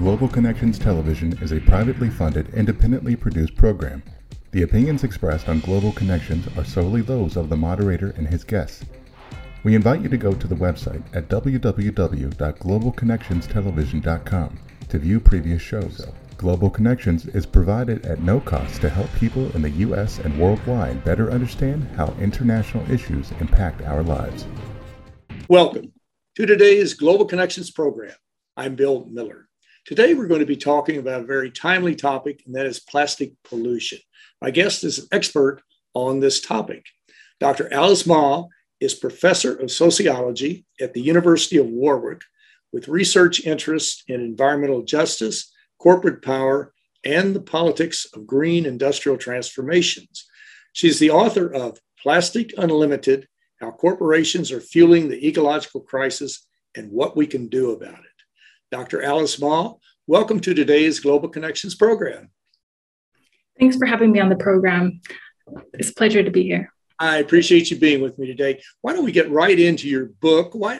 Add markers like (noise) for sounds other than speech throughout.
Global Connections Television is a privately funded, independently produced program. The opinions expressed on Global Connections are solely those of the moderator and his guests. We invite you to go to the website at www.globalconnectionstelevision.com to view previous shows. Global Connections is provided at no cost to help people in the U.S. and worldwide better understand how international issues impact our lives. Welcome to today's Global Connections program. I'm Bill Miller. Today we're going to be talking about a very timely topic, and that is plastic pollution. My guest is an expert on this topic. Dr. Alice Mah is professor of sociology at the University of Warwick with research interests in environmental justice, corporate power, and the politics of green industrial transformations. She's the author of Plastic Unlimited How Corporations Are Fueling the Ecological Crisis and What We Can Do About It. Dr. Alice Mah, welcome to today's Global Connections program. Thanks for having me on the program. It's a pleasure to be here. I appreciate you being with me today. Why don't we get right into your book? Why,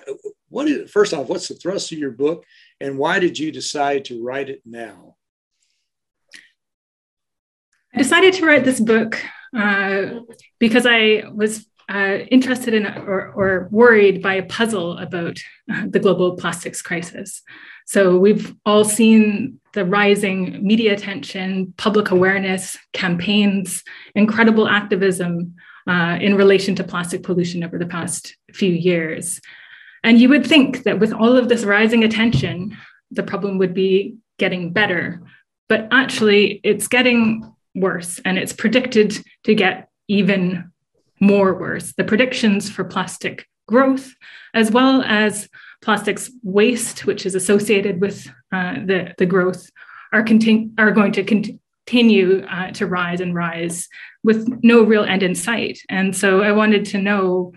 what is, first off, what's the thrust of your book, and why did you decide to write it now? I decided to write this book uh, because I was uh, interested in or, or, worried by a puzzle about uh, the global plastics crisis. So we've all seen the rising media attention, public awareness, campaigns, incredible activism uh, in relation to plastic pollution over the past few years. And you would think that with all of this rising attention, the problem would be getting better. But actually, it's getting worse, and it's predicted to get even more worse. The predictions for plastic growth, as well as plastics waste, which is associated with uh, the, the growth, are, continu- are going to continue uh, to rise and rise with no real end in sight. And so I wanted to know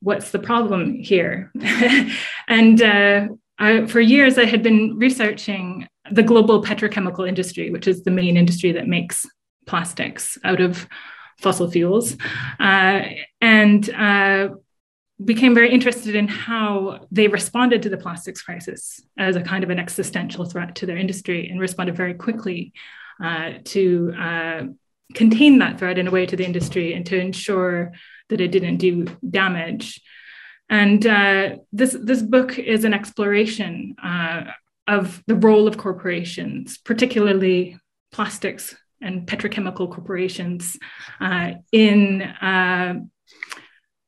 what's the problem here. (laughs) and uh, I, for years, I had been researching the global petrochemical industry, which is the main industry that makes plastics out of fossil fuels. Uh, and uh, became very interested in how they responded to the plastics crisis as a kind of an existential threat to their industry and responded very quickly uh, to uh, contain that threat in a way to the industry and to ensure that it didn't do damage. And uh, this, this book is an exploration uh, of the role of corporations, particularly plastics and petrochemical corporations, uh, in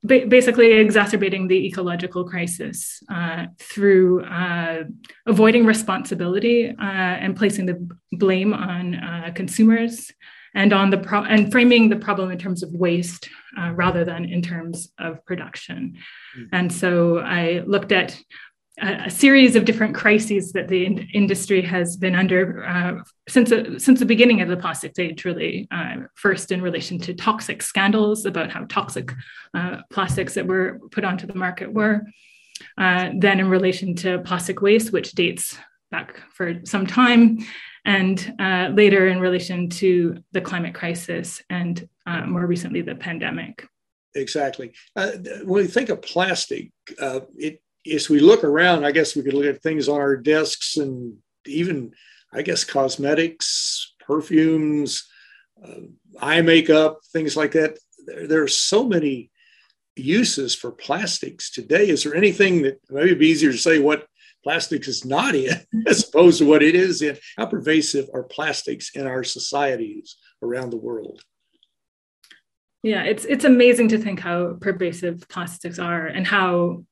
uh, basically exacerbating the ecological crisis uh, through uh, avoiding responsibility uh, and placing the blame on uh, consumers and on the pro- and framing the problem in terms of waste uh, rather than in terms of production. Mm-hmm. And so I looked at a, series of different crises that the in- industry has been under uh, since uh, since the beginning of the plastics age. Really, uh, first in relation to toxic scandals about how toxic uh, plastics that were put onto the market were. Uh, then, in relation to plastic waste, which dates back for some time, and uh, later in relation to the climate crisis, and more recently the pandemic exactly. Uh, when we think of plastic, uh, it as we look around, I guess we could look at things on our desks and even, I guess, cosmetics, perfumes, uh, eye makeup, things like that. There, there, are so many uses for plastics today. Is there anything that maybe it'd be easier to say what plastics is not in (laughs) as opposed to what it is in? How pervasive are plastics in our societies around the world? Yeah, it's it's amazing to think how pervasive plastics are and how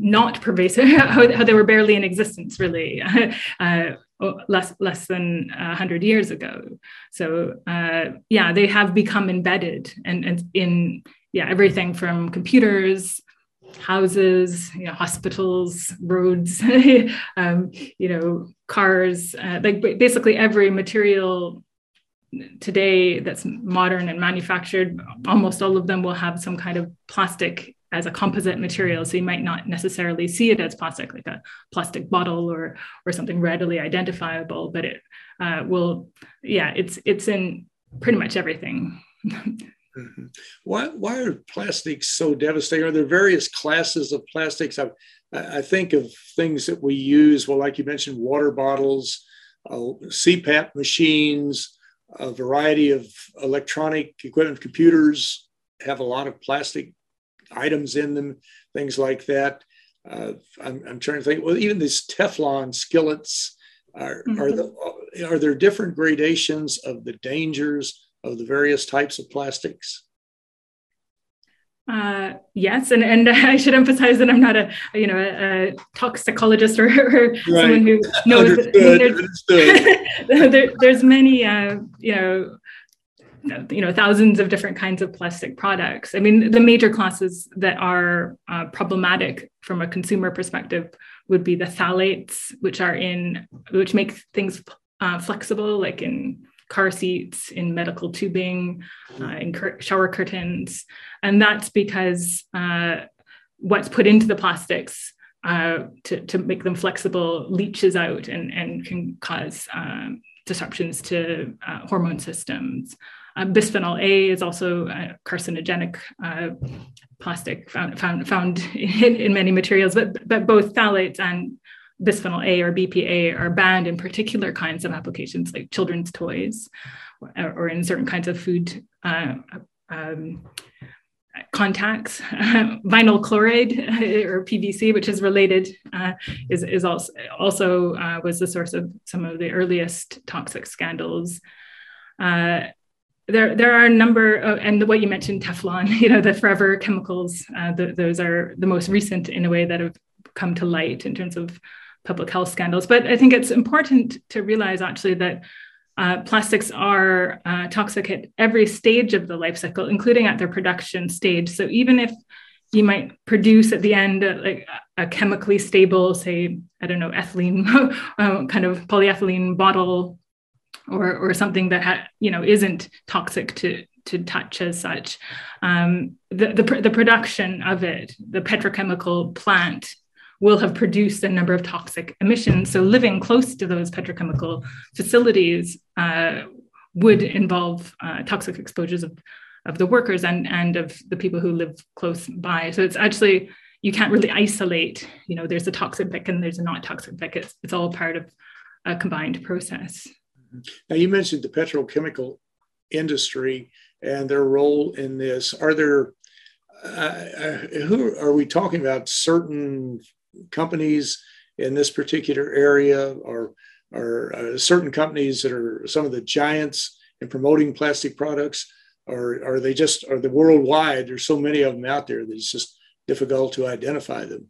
not pervasive, (laughs) how, how, they were barely in existence, really, (laughs) uh, less less than hundred years ago. So uh, yeah, they have become embedded and, and in yeah everything from computers, houses, you know, hospitals, roads, (laughs) um, you know, cars, uh, like basically every material today that's modern and manufactured almost all of them will have some kind of plastic as a composite material so you might not necessarily see it as plastic like a plastic bottle or or something readily identifiable but it uh, will yeah it's it's in pretty much everything. Mm-hmm. why why are plastics so devastating? Are there various classes of plastics? I've I think of things that we use, well, like you mentioned, water bottles, uh, CPAP machines, a variety of electronic equipment, computers have a lot of plastic items in them, things like that. Uh, I'm, I'm, trying to think. Well, even these Teflon skillets are mm-hmm. are, the, are there different gradations of the dangers of the various types of plastics? Uh, yes, and and (laughs) I should emphasize that I'm not a you know a, a toxicologist or, or right. someone who knows. That, (laughs) there's, (laughs) there, there's many uh, you know you know thousands of different kinds of plastic products. I mean, the major classes that are uh, problematic from a consumer perspective would be the phthalates, which are in which make things uh, flexible, like in car seats, in medical tubing, uh, in cur- shower curtains. And that's because uh, what's put into the plastics uh, to, to make them flexible leaches out and, and can cause um, disruptions to uh, hormone systems. Uh, bisphenol A is also a carcinogenic uh, plastic found, found, found in, in, many materials, but, but both phthalates and bisphenol A or BPA are banned in particular kinds of applications like children's toys or, or in certain kinds of food uh, um, contacts. (laughs) Vinyl chloride or PVC, which is related, uh, is, is also, also uh, was the source of some of the earliest toxic scandals. Uh, there, there are a number, of, and what you mentioned, Teflon, (laughs) you know, the forever chemicals, uh, the, those are the most recent in a way that have come to light in terms of public health scandals. But I think it's important to realize actually that uh, plastics are uh, toxic at every stage of the life cycle, including at their production stage. So even if you might produce at the end uh, like a chemically stable, say, I don't know, ethylene (laughs) uh, kind of polyethylene bottle, or or something that ha- you know isn't toxic to to touch as such. Um, the, the, the production of it, the petrochemical plant will have produced a number of toxic emissions. So living close to those petrochemical facilities uh, would involve uh, toxic exposures of, of the workers and, and of the people who live close by. So it's actually, you can't really isolate, you know, there's a toxic pick and there's a not toxic pick. It's, it's all part of a combined process. Now you mentioned the petrochemical industry and their role in this. Are there uh, uh who are we talking about? Certain companies in this particular area or or uh, certain companies that are some of the giants in promoting plastic products or are they just are the worldwide there's so many of them out there that it's just difficult to identify them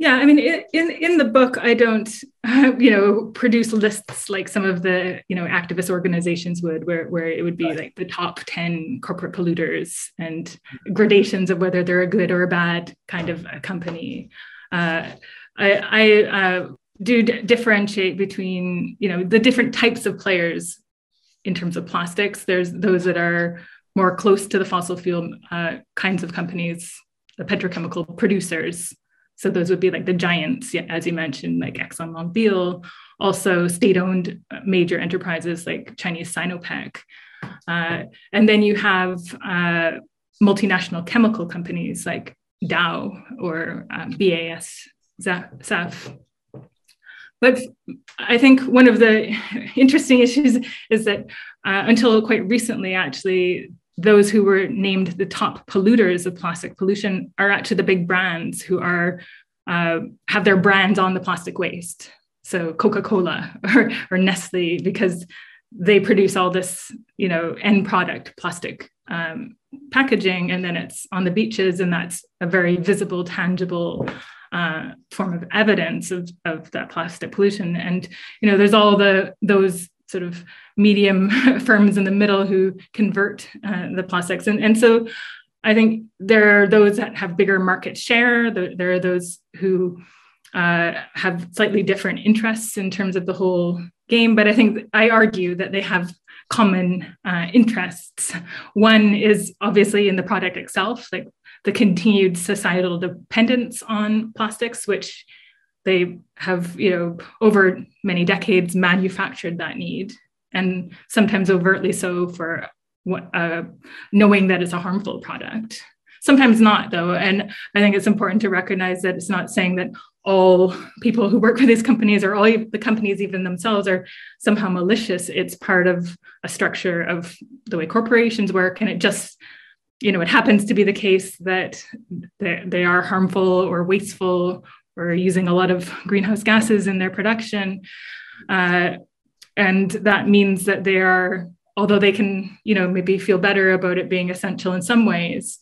yeah i mean in in the book i don't (laughs) you know produce lists like some of the you know activist organizations would where where it would be right. like the top 10 corporate polluters and gradations of whether they're a good or a bad kind of a company. Uh, i i uh, do d- differentiate between you know the different types of players in terms of plastics. There's those that are more close to the fossil fuel uh, kinds of companies the petrochemical producers so those would be like the giants, as you mentioned, like ExxonMobil, also state-owned major enterprises like Chinese Sinopec. Uh, and then you have uh, multinational chemical companies like Dow or um, BAS, SAF. But I think one of the (laughs) interesting issues is that uh, until quite recently, actually, those who were named the top polluters of plastic pollution are actually the big brands who are uh, have their brands on the plastic waste. So Coca-Cola (laughs) or, or Nestle, because they produce all this, you know, end product plastic um, packaging, and then it's on the beaches, and that's a very visible, tangible uh, form of evidence of, of that plastic pollution. And you know, there's all the those sort of medium (laughs) firms in the middle who convert uh, the plastics. And, and so I think there are those that have bigger market share. There, are those who uh, have slightly different interests in terms of the whole game. But I think I argue that they have common uh, interests. One is obviously in the product itself, like the continued societal dependence on plastics, which they have, you know, over many decades manufactured that need, and sometimes overtly so for what, uh, knowing that it's a harmful product. sometimes not though and i think it's important to recognize that it's not saying that all people who work for these companies or all the companies even themselves are somehow malicious it's part of a structure of the way corporations work and it just you know it happens to be the case that they are harmful or wasteful or using a lot of greenhouse gases in their production. Uh, and that means that they are although they can you know maybe feel better about it being essential in some ways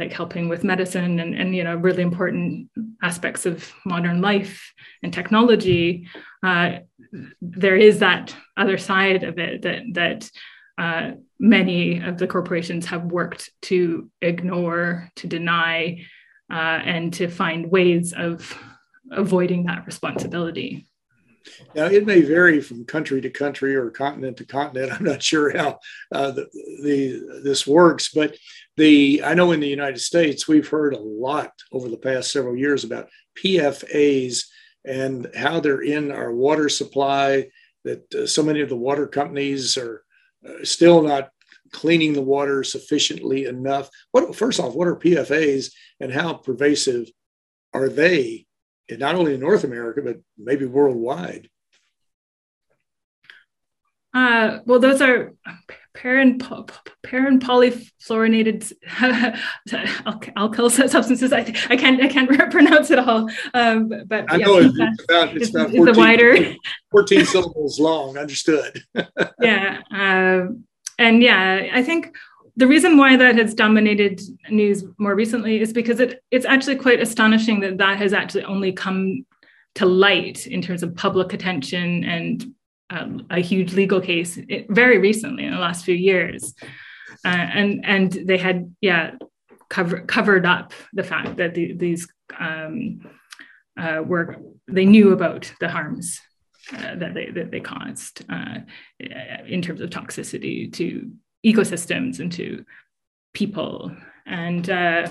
like helping with medicine and, and you know really important aspects of modern life and technology uh, there is that other side of it that that uh, many of the corporations have worked to ignore to deny uh, and to find ways of avoiding that responsibility now, it may vary from country to country or continent to continent. (laughs) I'm not sure how uh, the, the, this works, but the I know in the United States we've heard a lot over the past several years about PFAS and how they're in our water supply. That uh, so many of the water companies are uh, still not cleaning the water sufficiently enough. What first off, what are PFAS and how pervasive are they not only in North America, but maybe worldwide? Uh, well, those are paran, paran polyfluorinated (laughs) alkyl substances. I, I can't I can't (laughs) pronounce it all. Um, but I know it's, it's, about it's about 14, the wider (laughs) 14 syllables long. Understood. yeah, uh, and yeah, I think the reason why that has dominated news more recently is because it, it's actually quite astonishing that that has actually only come to light in terms of public attention and um, a huge legal case it, very recently in the last few years. Uh, and and they had yeah cover, covered up the fact that the, these um, uh, were they knew about the harms uh, that they that they caused uh, in terms of toxicity to ecosystems and to people. And uh,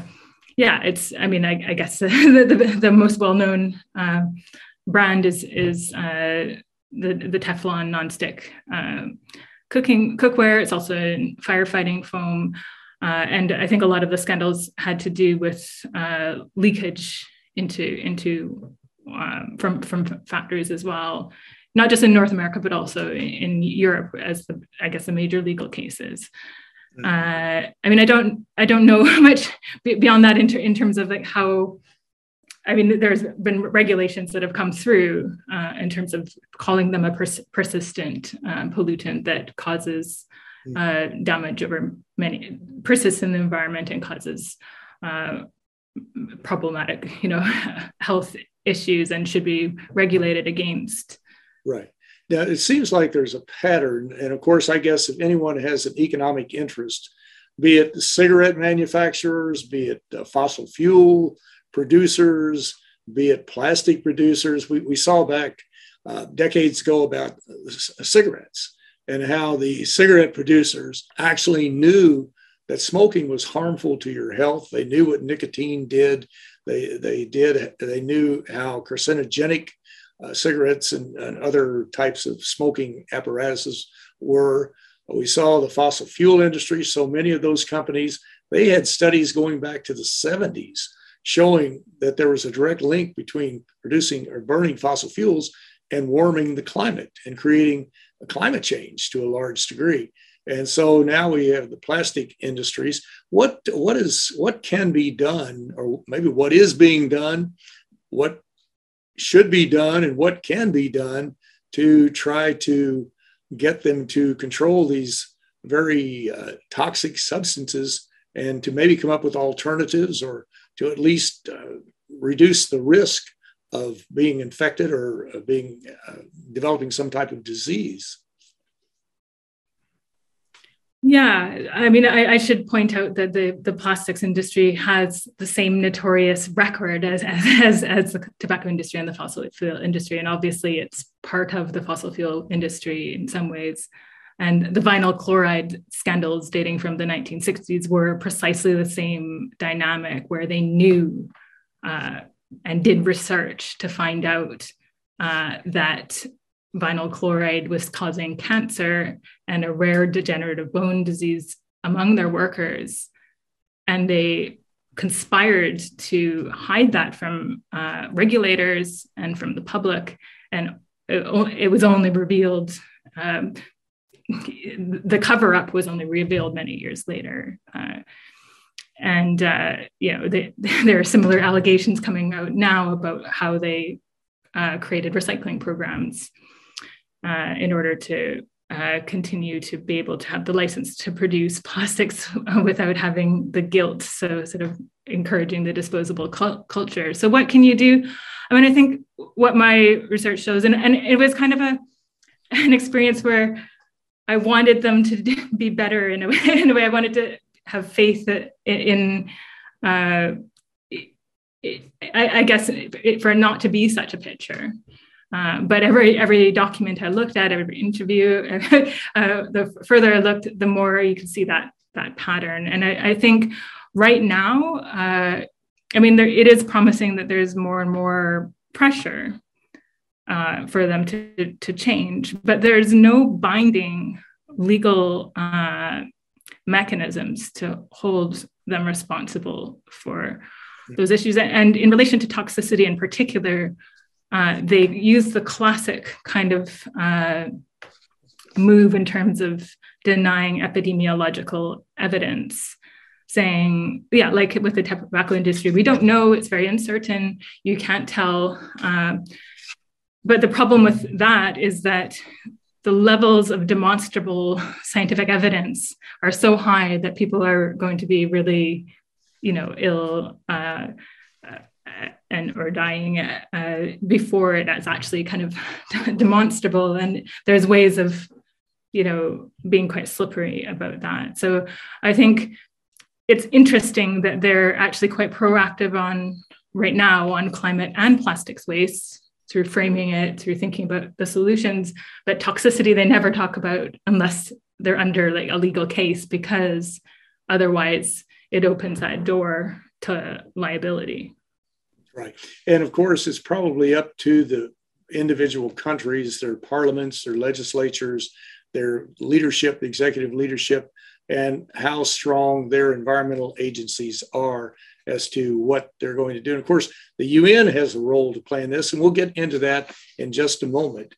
yeah, it's, I mean, I, I guess (laughs) the, the, the, most well-known uh, brand is, is uh, the, the Teflon nonstick uh, cooking cookware. It's also in firefighting foam. Uh, and I think a lot of the scandals had to do with uh, leakage into, into um, from, from factories as well not just in North America, but also in Europe as the, I guess, the major legal cases. Mm-hmm. Uh, I mean, I don't, I don't know (laughs) much beyond that in, ter- in terms of like how, I mean, there's been regulations that have come through uh, in terms of calling them a pers- persistent um, pollutant that causes mm. uh, damage over many, persists in the environment and causes uh, problematic, you know, (laughs) health issues and should be regulated against. Right. Now, it seems like there's a pattern. And of course, I guess if anyone has an economic interest, be it cigarette manufacturers, be it uh, fossil fuel producers, be it plastic producers, we, we saw back uh, decades ago about uh, cigarettes and how the cigarette producers actually knew that smoking was harmful to your health. They knew what nicotine did. They, they did, they knew how carcinogenic uh, cigarettes and, and, other types of smoking apparatuses were. We saw the fossil fuel industry, so many of those companies, they had studies going back to the 70s showing that there was a direct link between producing or burning fossil fuels and warming the climate and creating a climate change to a large degree. And so now we have the plastic industries. What what is what can be done, or maybe what is being done? What should be done and what can be done to try to get them to control these very uh, toxic substances and to maybe come up with alternatives or to at least uh, reduce the risk of being infected or being uh, developing some type of disease. Yeah, I mean, I, I, should point out that the, the plastics industry has the same notorious record as, as, as the tobacco industry and the fossil fuel industry. And obviously, it's part of the fossil fuel industry in some ways. And the vinyl chloride scandals dating from the 1960s were precisely the same dynamic where they knew uh, and did research to find out uh, that vinyl chloride was causing cancer and a rare degenerative bone disease among their workers. And they conspired to hide that from uh, regulators and from the public. And it, it was only revealed, um, the cover up was only revealed many years later. Uh, and, uh, you know, they, (laughs) there are similar allegations coming out now about how they uh, created recycling programs uh, in order to uh, continue to be able to have the license to produce (laughs) plastics without having the guilt. So, sort of encouraging the disposable cu- culture. So, what can you do? I mean, I think what my research shows, and, and it was kind of a an experience where I wanted them to (laughs) be better in a way. In a way, I wanted to have faith in. Uh, I, I guess for not to be such a picture. Uh, but every every document I looked at, every interview, (laughs) uh, the further I looked, the more you could see that that pattern. And I, I think right now, uh, I mean, there, it is promising that there's more and more pressure uh, for them to to change, but there's no binding legal uh, mechanisms to hold them responsible for those issues. And in relation to toxicity in particular, uh, they use the classic kind of uh, move in terms of denying epidemiological evidence saying yeah like with the tobacco industry we don't know it's very uncertain you can't tell uh, but the problem with that is that the levels of demonstrable scientific evidence are so high that people are going to be really you know ill uh, and or dying uh, before that's actually kind of (laughs) demonstrable. And there's ways of you know being quite slippery about that. So i think it's interesting that they're actually quite proactive on right now on climate and plastics waste through framing it through thinking about the solutions. But toxicity they never talk about unless they're under like a legal case because otherwise it opens that door to liability Right. And of course, it's probably up to the individual countries, their parliaments, their legislatures, their leadership, the executive leadership, and how strong their environmental agencies are as to what they're going to do. And of course, the UN has a role to play in this, and we'll get into that in just a moment.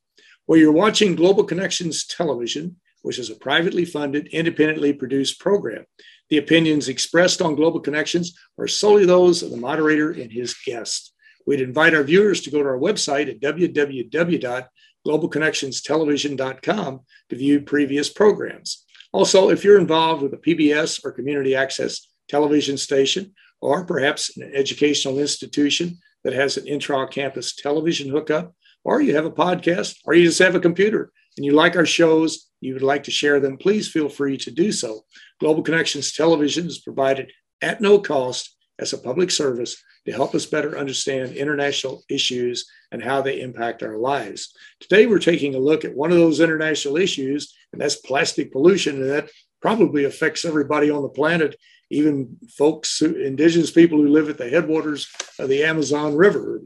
Well, you're watching Global Connections Television, which is a privately funded, independently produced program. The opinions expressed on Global Connections are solely those of the moderator and his guests. We'd invite our viewers to go to our website at www.globalconnectionstelevision.com to view previous programs. Also, if you're involved with a PBS or community access television station, or perhaps an educational institution that has an intra campus television hookup, or you have a podcast, or you just have a computer and you like our shows, you would like to share them, please feel free to do so. Global Connections Television is provided at no cost as a public service to help us better understand international issues and how they impact our lives. Today, we're taking a look at one of those international issues, and that's plastic pollution. And that probably affects everybody on the planet even folks, indigenous people who live at the headwaters of the Amazon River,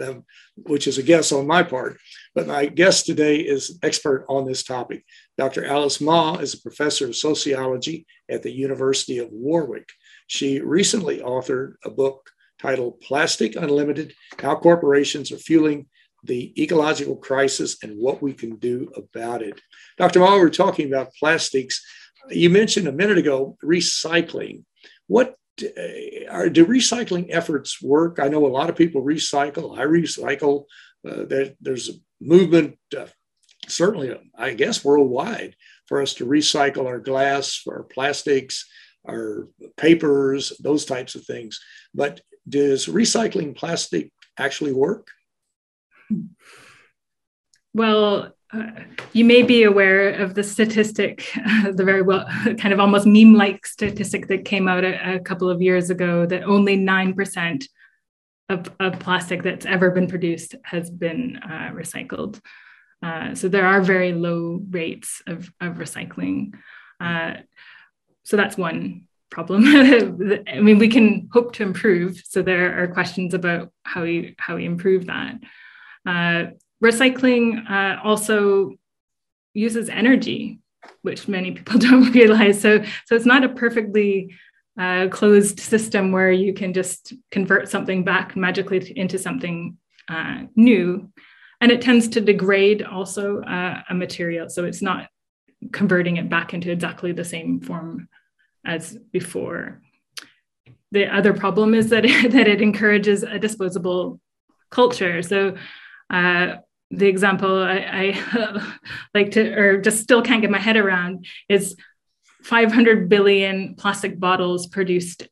uh, which is a guess on my part. But my guest today is an expert on this topic. Dr. Alice Mah is a professor of sociology at the University of Warwick. She recently authored a book titled Plastic Unlimited How Corporations Are Fueling the Ecological Crisis and What We Can Do About It. Dr. Mah, we're talking about plastics you mentioned a minute ago recycling. What uh, are, do recycling efforts work? I know a lot of people recycle. I recycle. Uh, there, there's a movement, uh, certainly, I guess, worldwide, for us to recycle our glass, our plastics, our papers, those types of things. But does recycling plastic actually work? Well, uh, you may be aware of the statistic, uh, (laughs) the very well, (laughs) kind of almost meme like statistic that came out a, a, couple of years ago that only 9% of, of plastic that's ever been produced has been uh, recycled. Uh, so there are very low rates of, of recycling. Uh, so that's one problem. (laughs) I mean, we can hope to improve. So there are questions about how we, how we improve that. Recycling uh, also uses energy, which many people (laughs) don't realize. So, so it's not a perfectly uh, closed system where you can just convert something back magically into something uh, new. And it tends to degrade also uh, a material. So it's not converting it back into exactly the same form as before. The other problem is that it, (laughs) that it encourages a disposable culture. So uh, the example I, I (laughs) like to, or just still can't get my head around, is 500 billion plastic bottles produced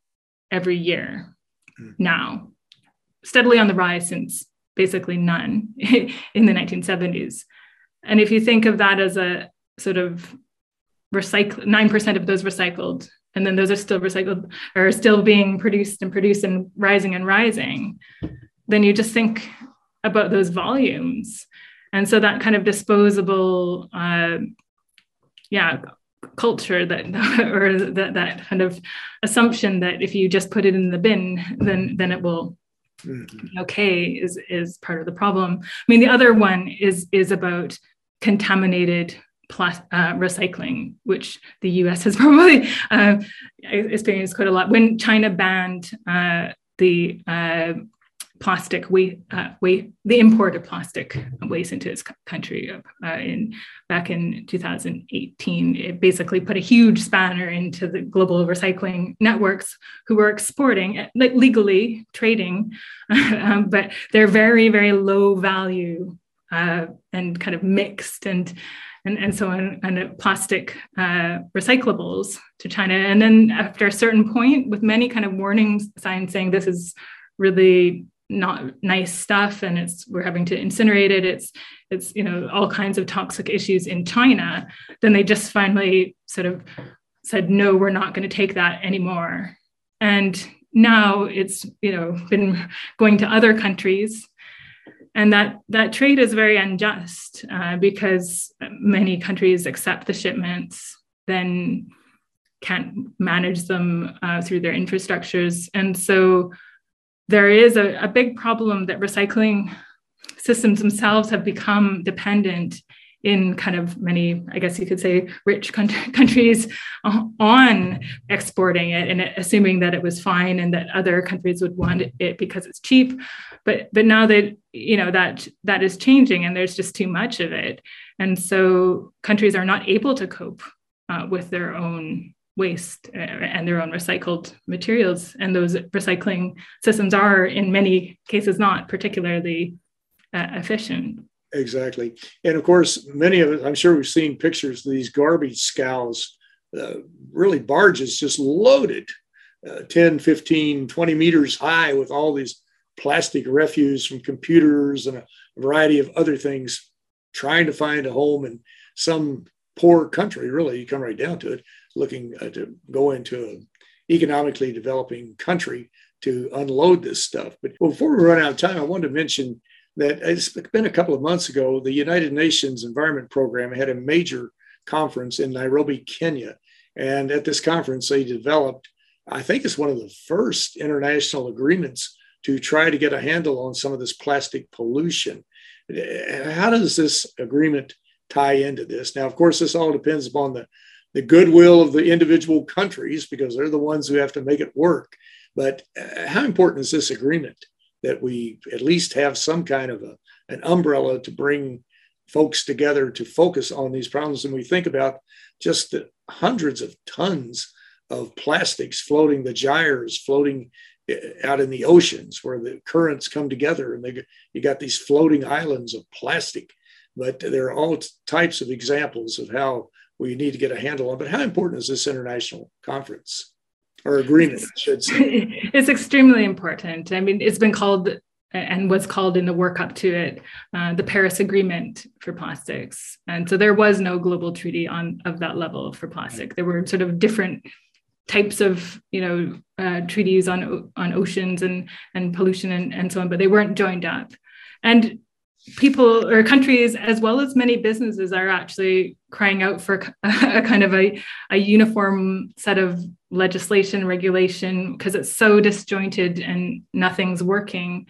every year mm. now, steadily on the rise since basically none (laughs) in the 1970s. And if you think of that as a sort of recycle, 9% of those recycled, and then those are still recycled or still being produced and produced and rising and rising, then you just think about those volumes. And so that kind of disposable, uh, yeah, culture that (laughs) or that, that kind of assumption that if you just put it in the bin, then then it will mm-hmm. be okay is is part of the problem. I mean, the other one is is about contaminated uh, recycling, which the US has (laughs) probably uh, experienced quite a lot. When China banned uh, the uh, plastic waste, uh, waste, the import of plastic waste into this country uh, in back in 2018. It basically put a huge spanner into the global recycling networks who were exporting, uh, like legally trading, (laughs) um, but they're very, very low value uh, and kind of mixed and and, and so on, and plastic uh, recyclables to China. And then after a certain point, with many kind of warning signs saying this is really not nice stuff and it's we're having to incinerate it. It's it's you know all kinds of toxic issues in china. Then they just finally sort of said no we're not going to take that anymore. And now it's you know been going to other countries. And that that trade is very unjust uh, because many countries accept the shipments then can't manage them uh, through their infrastructures. And so there is a, a big problem that recycling systems themselves have become dependent in kind of many, I guess you could say, rich (laughs) countries on exporting it and assuming that it was fine and that other countries would want it because it's cheap. But but now that you know that that is changing and there's just too much of it, and so countries are not able to cope uh, with their own waste uh, and their own recycled materials. And those recycling systems are, in many cases, not particularly uh, efficient. Exactly. And of course, many of us, I'm sure we've seen pictures of these garbage scows, uh, really barges just loaded uh, 10, 15, 20 meters high with all these plastic refuse from computers and a variety of other things, trying to find a home in some poor country, really, you come right down to it, looking uh, to go into an economically developing country to unload this stuff. But before we run out of time, I wanted to mention that it's been a couple of months ago, the United Nations Environment Program had a major conference in Nairobi, Kenya. And at this conference, they developed, I think it's one of the first international agreements to try to get a handle on some of this plastic pollution. How does this agreement tie into this? Now, of course, this all depends upon the the goodwill of the individual countries because they're the ones who have to make it work. But uh, how important is this agreement that we at least have some kind of a, an umbrella to bring folks together to focus on these problems? And we think about just the hundreds of tons of plastics floating, the gyres floating uh, out in the oceans where the currents come together and they, you got these floating islands of plastic. But there are all types of examples of how we need to get a handle on. But how important is this international conference or agreement, I should say? (laughs) It's extremely important. I mean, it's been called and was called in the work up to it uh, the Paris Agreement for plastics. And so there was no global treaty on of that level for plastic. There were sort of different types of you know uh, treaties on on oceans and and pollution and, and so on, but they weren't joined up. And people or countries as well as many businesses are actually crying out for (laughs) a, kind of a, a uniform set of legislation regulation because it's so disjointed and nothing's working.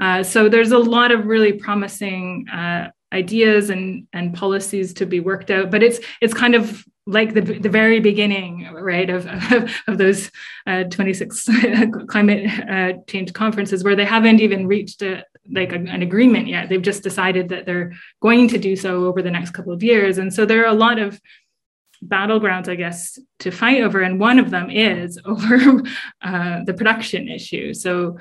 Uh, so there's a lot of really promising uh, ideas and and policies to be worked out but it's it's kind of like the, the very beginning right of, of, of those uh, 26 (laughs) climate uh, change conferences where they haven't even reached a, like a, an agreement yet. They've just decided that they're going to do so over the next couple of years. And so there are a lot of battlegrounds, I guess, to fight over, and one of them is (laughs) over uh, the production issue. So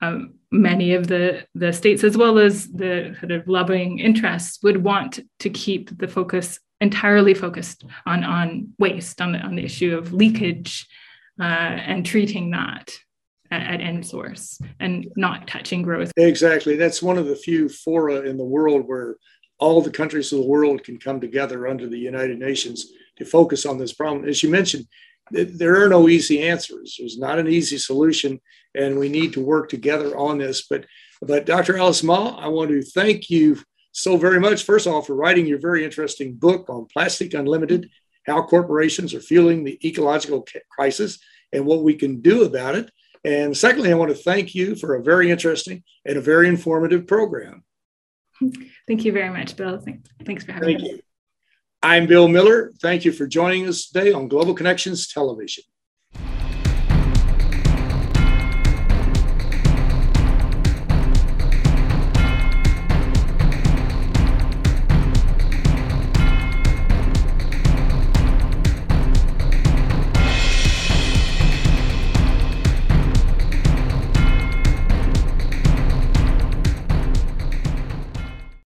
um, many of the the states, as well as the sort of lobbying interests, would want to keep the focus entirely focused on on waste, on the on the issue of leakage, uh, and treating that at, end source, and not touching growth. Exactly, that's one of the few fora in the world where all the countries of the world can come together under the United Nations to focus on this problem. As you mentioned, there are no easy answers. There's not an easy solution, and we need to work together on this. But, but Dr. Alice Mah, I want to thank you so very much, first of all, for writing your very interesting book on Plastic Unlimited How Corporations Are Fueling the Ecological Crisis and What We Can Do About It. And secondly, I want to thank you for a very interesting and a very informative program. Thank you very much, Bill. Thanks for having Thank me. You. I'm Bill Miller. Thank you for joining us today on Global Connections Television.